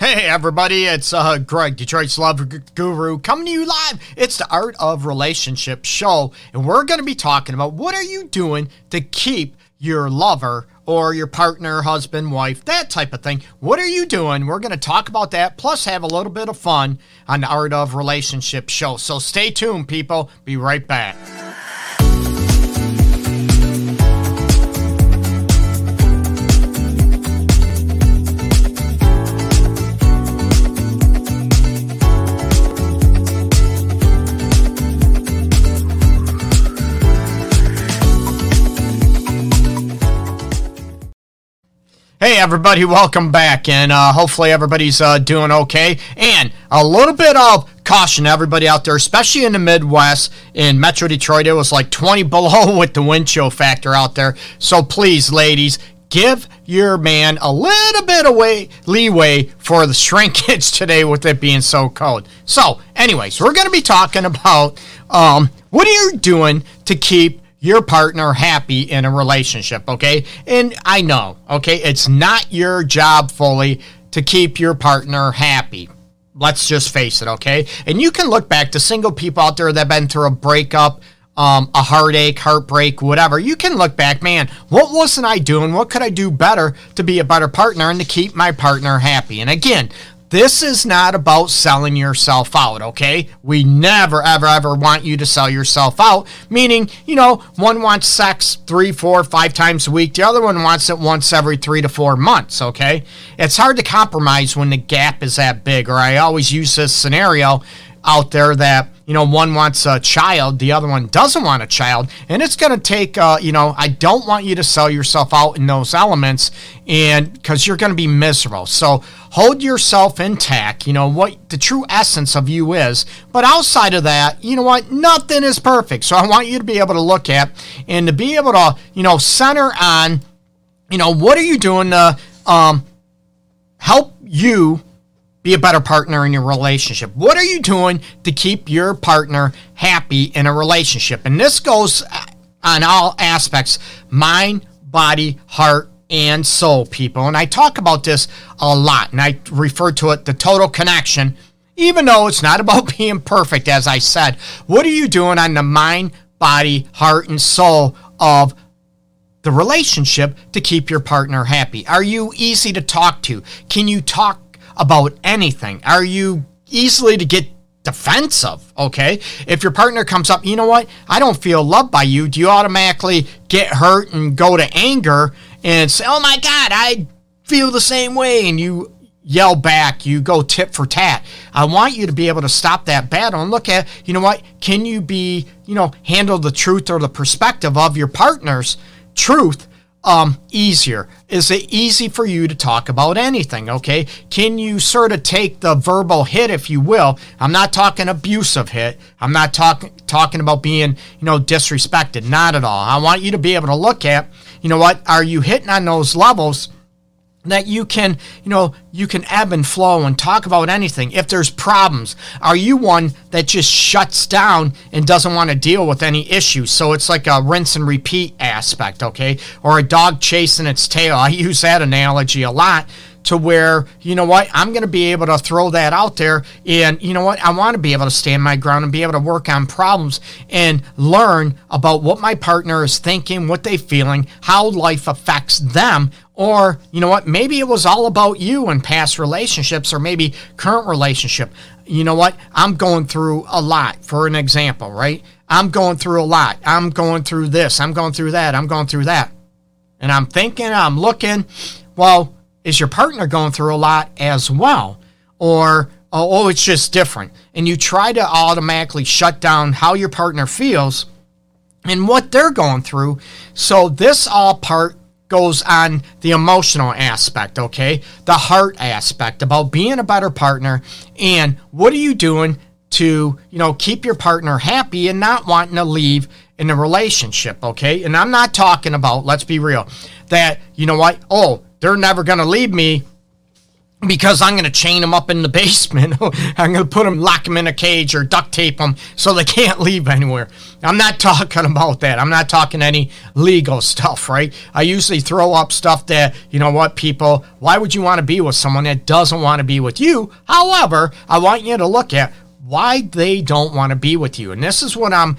Hey everybody, it's uh, Greg, Detroit's Love Guru, coming to you live. It's the Art of Relationship show, and we're going to be talking about what are you doing to keep your lover or your partner, husband, wife, that type of thing. What are you doing? We're going to talk about that, plus have a little bit of fun on the Art of Relationship show. So stay tuned, people. Be right back. Hey, everybody, welcome back, and uh, hopefully everybody's uh, doing okay. And a little bit of caution, everybody out there, especially in the Midwest. In Metro Detroit, it was like 20 below with the wind chill factor out there. So please, ladies, give your man a little bit of way, leeway for the shrinkage today with it being so cold. So, anyways, we're going to be talking about um, what are you doing to keep your partner happy in a relationship, okay? And I know, okay, it's not your job fully to keep your partner happy. Let's just face it, okay? And you can look back to single people out there that have been through a breakup, um, a heartache, heartbreak, whatever. You can look back, man, what wasn't I doing? What could I do better to be a better partner and to keep my partner happy? And again, this is not about selling yourself out, okay? We never, ever, ever want you to sell yourself out. Meaning, you know, one wants sex three, four, five times a week, the other one wants it once every three to four months, okay? It's hard to compromise when the gap is that big, or I always use this scenario out there that you know one wants a child the other one doesn't want a child. And it's going to take uh, you know i don't want you to sell yourself out in those elements and because you're going to be miserable. So hold yourself intact you know what the true essence of you is. But outside of that you know what? Nothing is perfect. So i want you to be able to look at and to be able to you know center on you know what are you doing to um, help you be a better partner in your relationship? What are you doing to keep your partner happy in a relationship? And this goes uh, on all aspects mind, body, heart, and soul, people. And I talk about this a lot, and I refer to it the total connection, even though it's not about being perfect, as I said. What are you doing on the mind, body, heart, and soul of the relationship to keep your partner happy? Are you easy to talk to? Can you talk about anything? Are you easily to get defensive? Okay. If your partner comes up, you know what? I don't feel loved by you. Do you automatically get hurt and go to anger and say, oh my God, I feel the same way? And you yell back, you go tit for tat. I want you to be able to stop that battle and look at, you know what? Can you be, you know, handle the truth or the perspective of your partner's truth? Um, easier? Is it easy for you to talk about anything? Okay. Can you sort of take the verbal hit, if you will? I'm not talking abusive hit. I'm not talking talking about being, you know, disrespected. Not at all. I want you to be able to look at, you know what, are you hitting on those levels that you can, you know, you can ebb and flow and talk about anything. If there's problems, are you one that just shuts down and doesn't want to deal with any issues? So it's like a rinse and repeat aspect, okay? Or a dog chasing its tail. I use that analogy a lot to where, you know what, I'm going to be able to throw that out there. And you know what, I want to be able to stand my ground and be able to work on problems and learn about what my partner is thinking, what they're feeling, how life affects them. Or, you know what, maybe it was all about you in past relationships or maybe current relationship. You know what, I'm going through a lot, for an example, right? I'm going through a lot. I'm going through this. I'm going through that. I'm going through that. And I'm thinking, I'm looking, well, is your partner going through a lot as well? Or, oh, oh, it's just different. And you try to automatically shut down how your partner feels and what they're going through. So, this all part goes on the emotional aspect, okay? The heart aspect about being a better partner and what are you doing to, you know, keep your partner happy and not wanting to leave in a relationship, okay? And I'm not talking about, let's be real, that, you know what? Oh, they're never going to leave me because I'm going to chain them up in the basement. I'm going to put them, lock them in a cage or duct tape them so they can't leave anywhere. I'm not talking about that. I'm not talking any legal stuff, right? I usually throw up stuff that, you know what, people, why would you want to be with someone that doesn't want to be with you? However, I want you to look at why they don't want to be with you. And this is what I'm,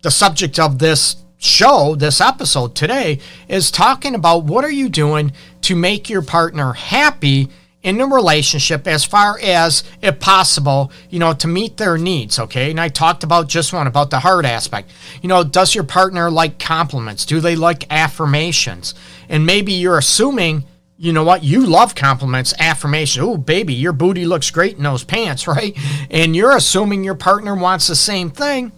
the subject of this show, this episode today, is talking about what are you doing to make your partner happy in the relationship as far as if possible, you know, to meet their needs, okay? And I talked about just one about the heart aspect. You know, does your partner like compliments? Do they like affirmations? And maybe you're assuming, you know what, you love compliments, affirmation. Oh, baby, your booty looks great in those pants, right? And you're assuming your partner wants the same thing.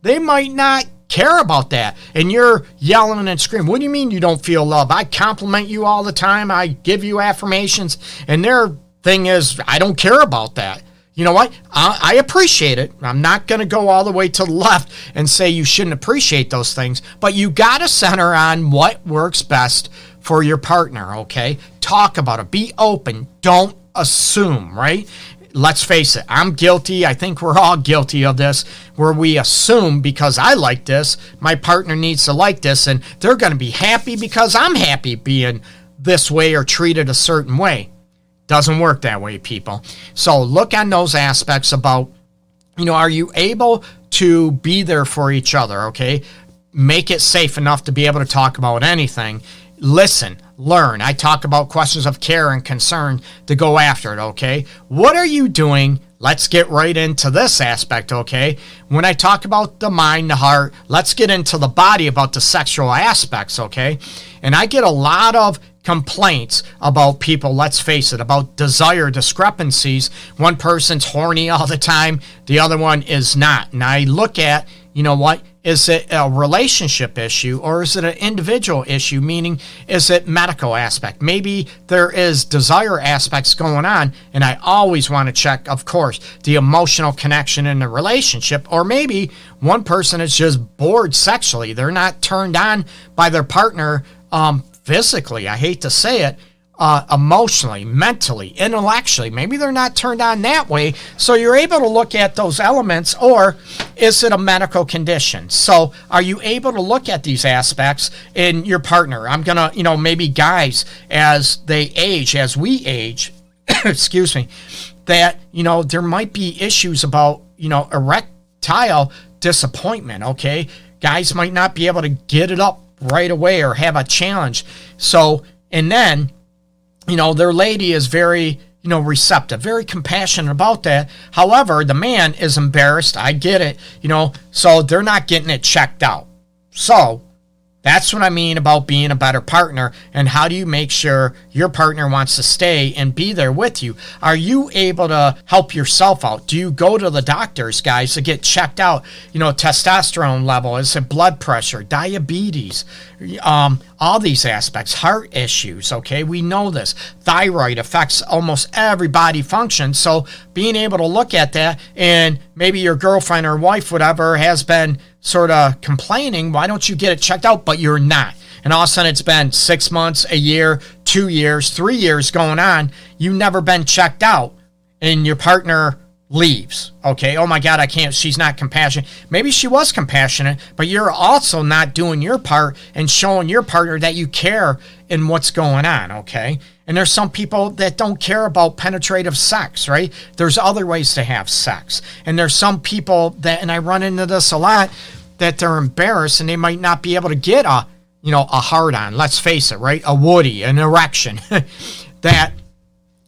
They might not care about that. And you're yelling and screaming. What do you mean you don't feel love? I compliment you all the time. I give you affirmations. And their thing is, I don't care about that. You know what? I, I appreciate it. I'm not going to go all the way to the left and say you shouldn't appreciate those things, but you got to center on what works best for your partner, okay? Talk about it. Be open. Don't assume, right? Let's face it, I'm guilty. I think we're all guilty of this, where we assume because I like this, my partner needs to like this, and they're going to be happy because I'm happy being this way or treated a certain way. Doesn't work that way, people. So look on those aspects about, you know, are you able to be there for each other, okay? Make it safe enough to be able to talk about anything. Listen, learn. I talk about questions of care and concern to go after it, okay? What are you doing? Let's get right into this aspect, okay? When I talk about the mind, the heart, let's get into the body about the sexual aspects, okay? And I get a lot of complaints about people, let's face it, about desire discrepancies. One person's horny all the time, the other one is not. And I look at, you know what? Is it a relationship issue or is it an individual issue? Meaning, is it medical aspect? Maybe there is desire aspects going on, and I always want to check, of course, the emotional connection in the relationship. Or maybe one person is just bored sexually; they're not turned on by their partner um, physically. I hate to say it, uh, emotionally, mentally, intellectually. Maybe they're not turned on that way. So you're able to look at those elements, or is it a medical condition? So are you able to look at these aspects in your partner? I'm going to, you know, maybe guys as they age, as we age, excuse me, that, you know, there might be issues about, you know, erectile disappointment, okay? Guys might not be able to get it up right away or have a challenge. So, and then, you know, their lady is very, you know, receptive, very compassionate about that. However, the man is embarrassed. I get it, you know, so they're not getting it checked out. So that's what I mean about being a better partner. And how do you make sure your partner wants to stay and be there with you? Are you able to help yourself out? Do you go to the doctors, guys, to get checked out? You know, testosterone level, is it blood pressure, diabetes, um, all these aspects, heart issues, okay? We know this. Thyroid affects almost every body function. So being able to look at that and maybe your girlfriend or wife, whatever, has been sort of complaining, why don't you get it checked out? But you're not. And all of a sudden it's been six months, a year, two years, three years going on. You've never been checked out. And your partner leaves. Okay. Oh my God, I can't. She's not compassionate. Maybe she was compassionate, but you're also not doing your part and showing your partner that you care in what's going on. Okay. And there's some people that don't care about penetrative sex, right? There's other ways to have sex. And there's some people that, and I run into this a lot, that they're embarrassed and they might not be able to get a, you know, a hard on. Let's face it, right? A woody, an erection. that,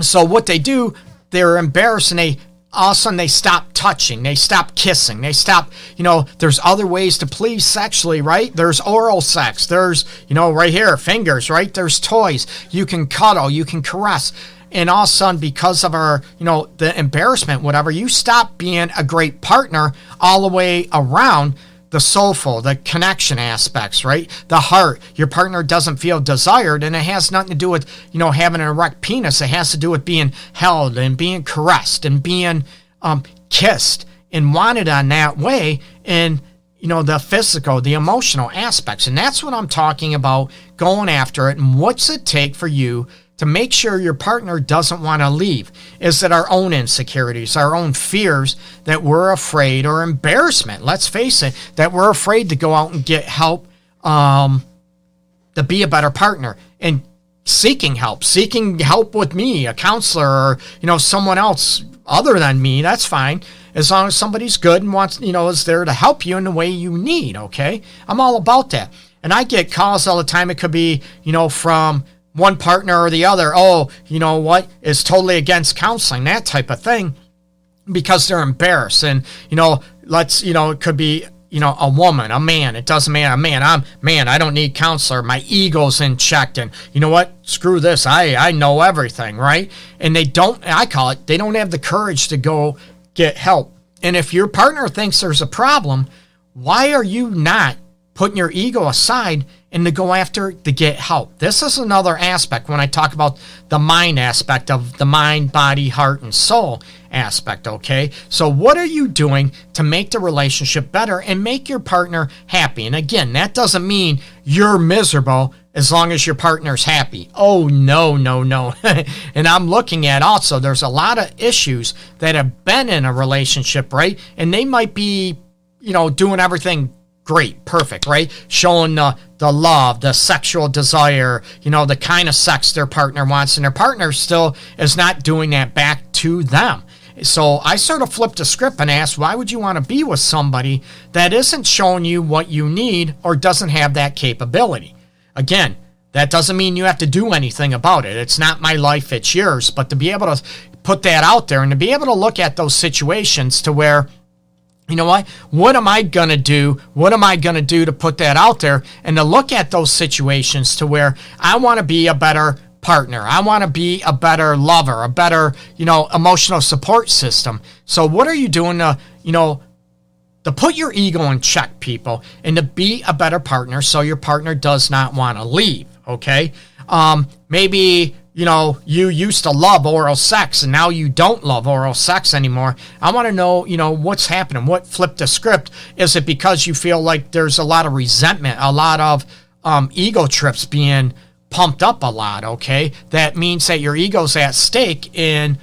so what they do, they're embarrassed and they all of a sudden they stop touching, they stop kissing, they stop, you know, there's other ways to please sexually, right? There's oral sex, there's, you know, right here, fingers, right? There's toys. You can cuddle, you can caress. And all of a sudden, because of our, you know, the embarrassment, whatever, you stop being a great partner all the way around the soulful, the connection aspects, right? The heart. Your partner doesn't feel desired, and it has nothing to do with, you know, having an erect penis. It has to do with being held and being caressed and being um, kissed and wanted on that way. And, you know, the physical, the emotional aspects. And that's what I'm talking about going after it. And what's it take for you to make sure your partner doesn't want to leave? Is that our own insecurities, our own fears that we're afraid, or embarrassment? Let's face it, that we're afraid to go out and get help um, to be a better partner. And seeking help, seeking help with me, a counselor, or you know someone else other than me, that's fine. As long as somebody's good and wants, you know, is there to help you in the way you need. Okay, I'm all about that. And I get calls all the time. It could be, you know, from one partner or the other. Oh, you know what is totally against counseling, that type of thing, because they're embarrassed. And you know, let's, you know, it could be you know, a woman, a man. It doesn't matter. Man, I'm man. I don't need counselor. My ego's in check, and you know what? Screw this. I I know everything, right? And they don't. I call it. They don't have the courage to go get help. And if your partner thinks there's a problem, why are you not putting your ego aside and to go after to get help. This is another aspect when I talk about the mind aspect of the mind, body, heart, and soul aspect, okay? So, what are you doing to make the relationship better and make your partner happy? And again, that doesn't mean you're miserable as long as your partner's happy. Oh, no, no, no. and I'm looking at also, there's a lot of issues that have been in a relationship, right? And they might be, you know, doing everything great, perfect, right? Showing the, the love, the sexual desire, you know, the kind of sex their partner wants, and their partner still is not doing that back to them. So I sort of flipped the script and asked, why would you want to be with somebody that isn't showing you what you need or doesn't have that capability? Again, that doesn't mean you have to do anything about it. It's not my life, it's yours. But to be able to put that out there and to be able to look at those situations to where you know what? What am I going to do? What am I going to do to put that out there and to look at those situations to where I want to be a better partner. I want to be a better lover, a better, you know, emotional support system. So what are you doing to, you know, to put your ego in check, people, and to be a better partner so your partner does not want to leave, okay? Um, maybe you know, you used to love oral sex and now you don't love oral sex anymore. I want to know, you know, what's happening. What flipped the script? Is it because you feel like there's a lot of resentment, a lot of um, ego trips being pumped up a lot? Okay. That means that your ego's at stake and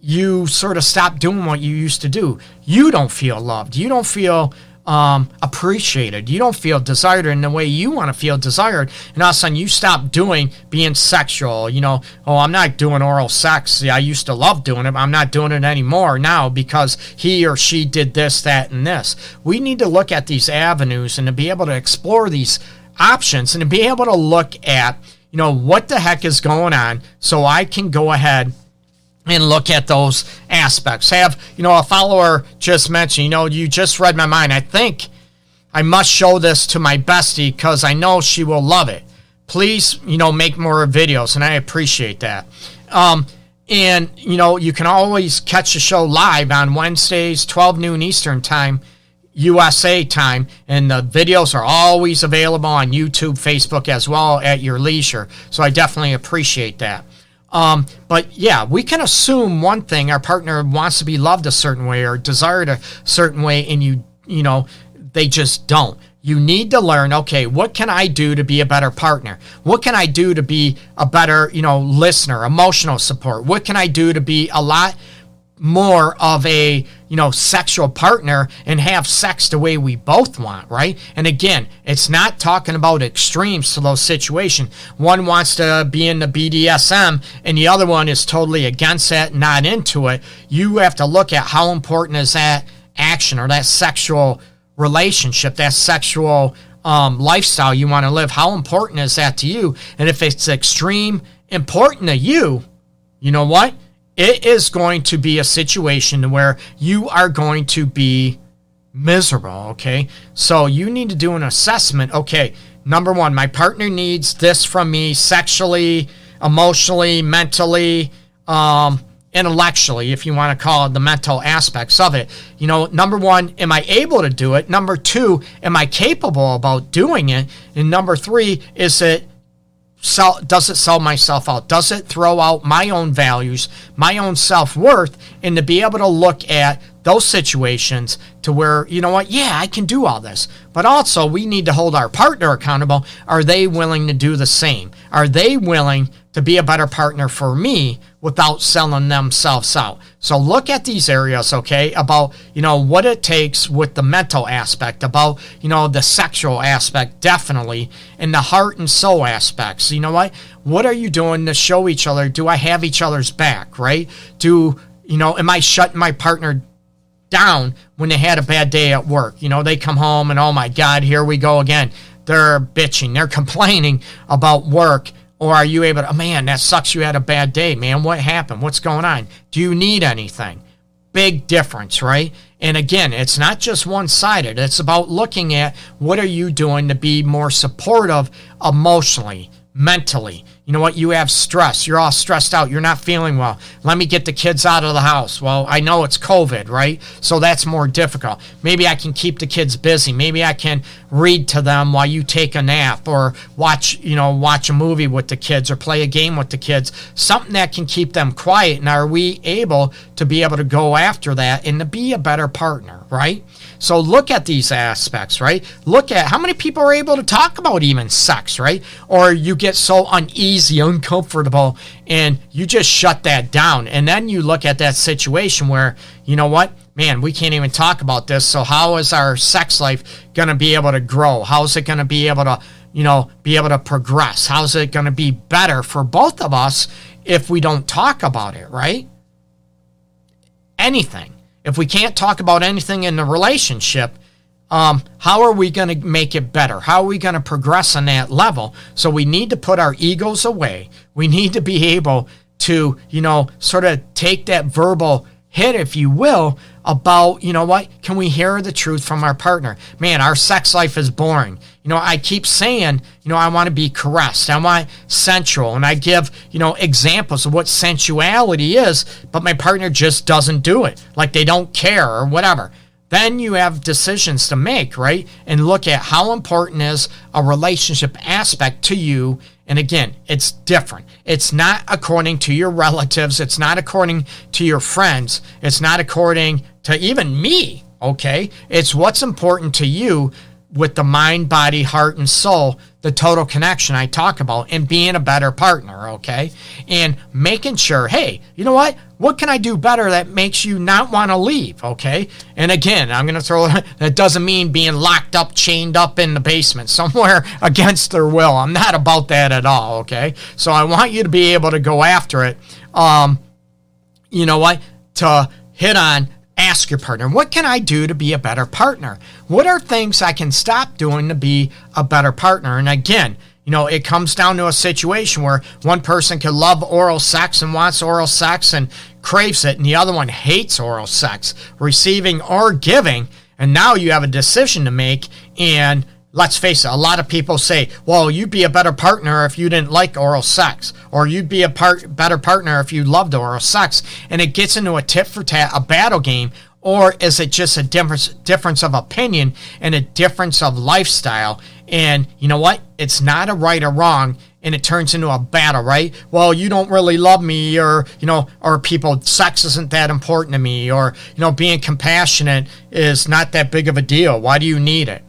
you sort of stop doing what you used to do. You don't feel loved. You don't feel um, appreciated. You don't feel desired in the way you want to feel desired. And all of a sudden, you stop doing being sexual. You know, oh, I'm not doing oral sex. I used to love doing it. I'm not doing it anymore now because he or she did this, that, and this. We need to look at these avenues and to be able to explore these options and to be able to look at, you know, what the heck is going on so I can go ahead and look at those aspects. Have, you know, a follower just mentioned, you know, you just read my mind. I think I must show this to my bestie because I know she will love it. Please, you know, make more videos, and I appreciate that. Um, and, you know, you can always catch the show live on Wednesdays, 12 noon Eastern Time, USA time. And the videos are always available on YouTube, Facebook as well at your leisure. So I definitely appreciate that. Um, but yeah, we can assume one thing: our partner wants to be loved a certain way or desired a certain way, and you, you know, they just don't. You need to learn. Okay, what can I do to be a better partner? What can I do to be a better, you know, listener, emotional support? What can I do to be a lot more of a you know sexual partner and have sex the way we both want right? And again it's not talking about extremes to those situations one wants to be in the bdsm and the other one is totally against that not into it. You have to look at how important is that action or that sexual relationship that sexual um, lifestyle you want to live. How important is that to you? And if it's extreme important to you you know what it is going to be a situation where you are going to be miserable, okay? So you need to do an assessment. Okay, number one, my partner needs this from me sexually, emotionally, mentally, um, intellectually, if you want to call it the mental aspects of it. You know, number one, am I able to do it? Number two, am I capable about doing it? And number three, is it sell does it sell myself out? Does it throw out my own values my own self-worth and to be able to look at those situations to where you know what yeah i can do all this. But also we need to hold our partner accountable. Are they willing to do the same? Are they willing to be a better partner for me without selling themselves out. So look at these areas, okay, about, you know, what it takes with the mental aspect, about, you know, the sexual aspect, definitely, and the heart and soul aspects. You know what? What are you doing to show each other? Do I have each other's back, right? Do, you know, am I shutting my partner down when they had a bad day at work? You know, they come home and, oh my God, here we go again. They're bitching, they're complaining about work or are you able to, oh, man, that sucks you had a bad day, man. What happened? What's going on? Do you need anything? Big difference, right? And again, it's not just one sided. It's about looking at what are you doing to be more supportive emotionally, mentally, you know what? You have stress. You're all stressed out. You're not feeling well. Let me get the kids out of the house. Well, I know it's COVID, right? So that's more difficult. Maybe I can keep the kids busy. Maybe I can read to them while you take a nap or watch, you know, watch a movie with the kids or play a game with the kids. Something that can keep them quiet. And are we able to be able to go after that and to be a better partner, right? So look at these aspects, right? Look at how many people are able to talk about even sex, right? Or you get so uneasy, uncomfortable, and you just shut that down. And then you look at that situation where, you know what? Man, we can't even talk about this. So how is our sex life going to be able to grow? How is it going to be able to, you know, be able to progress? How's it going to be better for both of us if we don't talk about it, right? Anything if we can't talk about anything in the relationship, um, how are we going to make it better? How are we going to progress on that level? So we need to put our egos away. We need to be able to, you know, sort of take that verbal hit, if you will, about, you know what, can we hear the truth from our partner? Man, our sex life is boring. You know, I keep saying, you know, I want to be caressed. I want sensual. And I give, you know, examples of what sensuality is, but my partner just doesn't do it. Like they don't care or whatever. Then you have decisions to make, right? And look at how important is a relationship aspect to you. And again, it's different. It's not according to your relatives. It's not according to your friends. It's not according to even me, okay? It's what's important to you with the mind, body, heart, and soul, the total connection I talk about, and being a better partner, okay? And making sure, hey, you know what? What can I do better that makes you not want to leave, okay? And again, I'm going to throw that doesn't mean being locked up, chained up in the basement somewhere against their will. I'm not about that at all, okay? So I want you to be able to go after it. Um, you know what? To hit on ask your partner, what can I do to be a better partner? What are things I can stop doing to be a better partner? And again, you know, it comes down to a situation where one person can love oral sex and wants oral sex and craves it, and the other one hates oral sex, receiving or giving. And now you have a decision to make. And let's face it, a lot of people say, well, you'd be a better partner if you didn't like oral sex, or you'd be a part, better partner if you loved oral sex. And it gets into a tit for tat, a battle game, or is it just a difference, difference of opinion and a difference of lifestyle? And you know what? It's not a right or wrong, and it turns into a battle, right? Well, you don't really love me, or, you know, or people, sex isn't that important to me, or, you know, being compassionate is not that big of a deal. Why do you need it?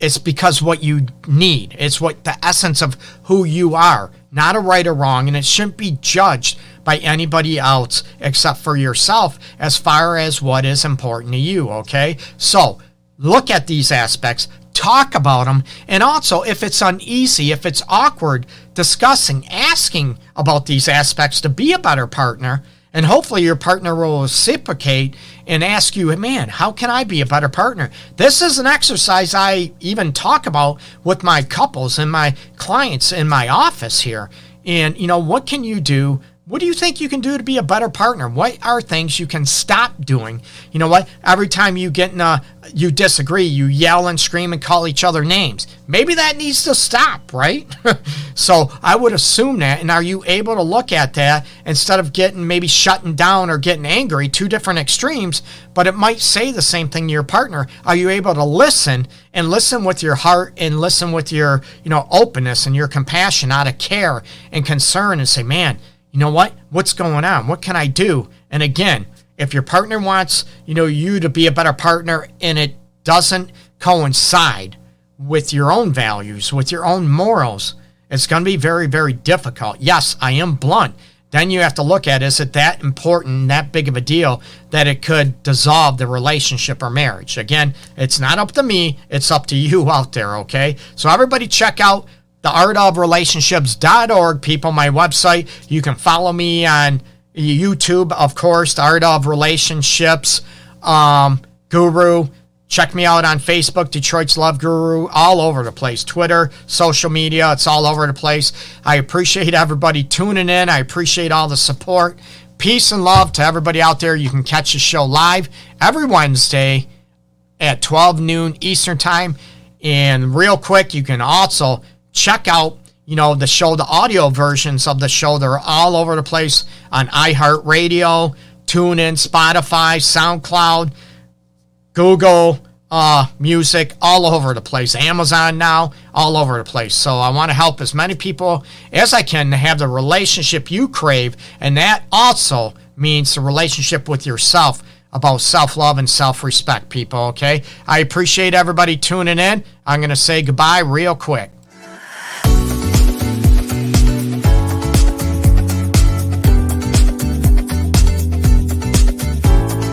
It's because what you need. It's what the essence of who you are, not a right or wrong, and it shouldn't be judged by anybody else except for yourself as far as what is important to you, okay? So, look at these aspects, talk about them, and also if it's uneasy, if it's awkward, discussing, asking about these aspects to be a better partner and hopefully your partner will reciprocate and ask you, man, how can I be a better partner? This is an exercise I even talk about with my couples and my clients in my office here. And, you know, what can you do what do you think you can do to be a better partner? What are things you can stop doing? You know what? Every time you get in a, you disagree, you yell and scream and call each other names. Maybe that needs to stop, right? so I would assume that. And are you able to look at that instead of getting maybe shutting down or getting angry, two different extremes, but it might say the same thing to your partner. Are you able to listen and listen with your heart and listen with your, you know, openness and your compassion out of care and concern and say, man, you know what? What's going on? What can I do? And again, if your partner wants, you know, you to be a better partner and it doesn't coincide with your own values, with your own morals, it's going to be very, very difficult. Yes, I am blunt. Then you have to look at is it that important, that big of a deal that it could dissolve the relationship or marriage? Again, it's not up to me, it's up to you out there, okay? So everybody check out the artofrelationships.org, people, my website. You can follow me on YouTube, of course, the Art of Relationships um, Guru. Check me out on Facebook, Detroit's Love Guru, all over the place. Twitter, social media, it's all over the place. I appreciate everybody tuning in. I appreciate all the support. Peace and love to everybody out there. You can catch the show live every Wednesday at 12 noon Eastern Time. And real quick, you can also check out, you know, the show, the audio versions of the show. They're all over the place on iHeartRadio, TuneIn, Spotify, SoundCloud Google uh, Music, all over the place. Amazon now, all over the place. So I want to help as many people as I can to have the relationship you crave, and that also means the relationship with yourself about self love and self respect, people. Okay, I appreciate everybody tuning in. I'm going to say goodbye real quick.